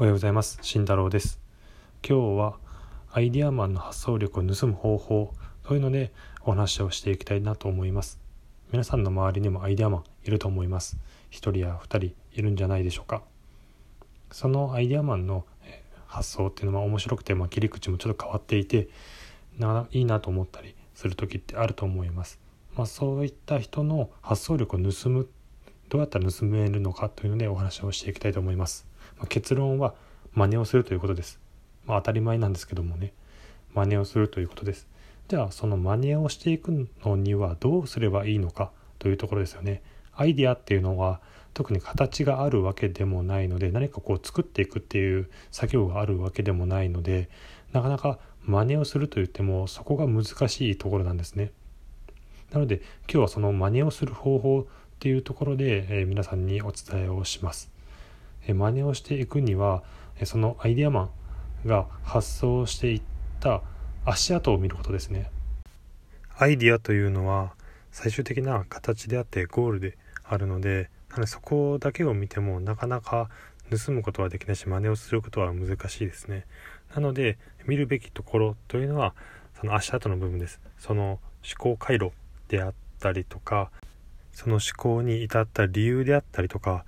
おはようございます。慎太郎です。今日はアイデアマンの発想力を盗む方法というのでお話をしていきたいなと思います。皆さんの周りにもアイデアマンいると思います。一人や二人いるんじゃないでしょうか。そのアイデアマンの発想っていうのは面白くて、まあ、切り口もちょっと変わっていてないいなと思ったりする時ってあると思います、まあ、そういった人の発想力を盗むどうやったら盗めるのかというのでお話をしていきたいと思います。まあ、結論は真似をするということです。まあ、当たり前なんですけどもね真似をするということです。じゃあその真似をしていくのにはどうすればいいのかというところですよね。アイデアっていうのは特に形があるわけでもないので何かこう作っていくっていう作業があるわけでもないのでなかなか真似をすると言ってもそこが難しいところなんですね。なので今日はその真似をする方法っていうところで、え、皆さんにお伝えをします。真似をしていくにはそのアイデアマンが発想していった足跡を見ることですね。アイディアというのは最終的な形であってゴールであるのでなのでそこだけを見てもなかなか盗むことはできないし真似をすることは難しいですね。なので見るべきところというのはその足跡の部分です。その思考回路であったりとかその思考に至った理由であったりとか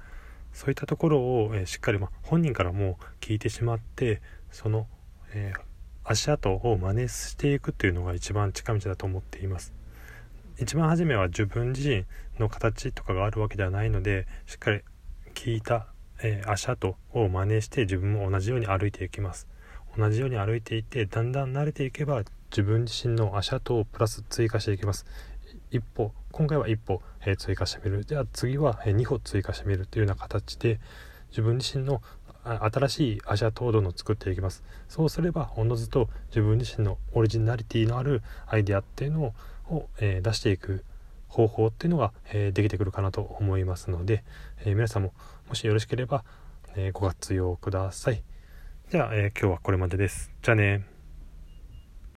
そういったところを、えー、しっかり、ま、本人からも聞いてしまってその、えー、足跡を真似していくっていうのが一番近道だと思っています。一番初めは自分自身の形とかがあるわけではないのでしっかり聞いた、えー、足跡を真似して自分も同じように歩いていきます。同じように歩いていってだんだん慣れていけば自分自身の足跡をプラス追加していきます。一歩今回は1歩、え追加してみる。じゃあ次は、え2歩追加してみるというような形で自分自身の新しい足跡をどんどん作っていきます。そうすればおのずと自分自身のオリジナリティのあるアイデアっていうのを、え、出していく方法っていうのが、え、できてくるかなと思いますので、え、皆さんももしよろしければ、えご活用ください。じゃあ、え今日はこれまでです。じゃあね